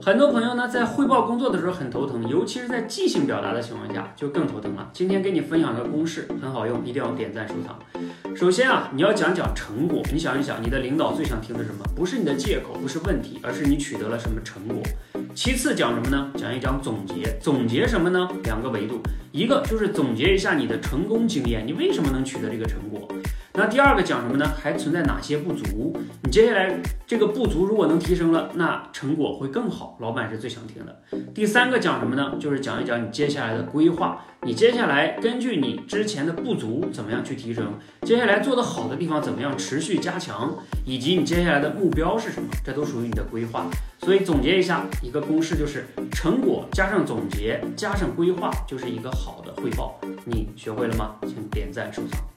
很多朋友呢在汇报工作的时候很头疼，尤其是在即兴表达的情况下就更头疼了。今天给你分享个公式，很好用，一定要点赞收藏。首先啊，你要讲讲成果。你想一想，你的领导最想听的什么？不是你的借口，不是问题，而是你取得了什么成果。其次讲什么呢？讲一讲总结。总结什么呢？两个维度，一个就是总结一下你的成功经验，你为什么能取得这个成果？那第二个讲什么呢？还存在哪些不足？你接下来这个不足如果能提升了，那成果会更好。老板是最想听的。第三个讲什么呢？就是讲一讲你接下来的规划。你接下来根据你之前的不足怎么样去提升？接下来做得好的地方怎么样持续加强？以及你接下来的目标是什么？这都属于你的规划。所以总结一下，一个公式就是成果加上总结加上规划，就是一个好的汇报。你学会了吗？请点赞收藏。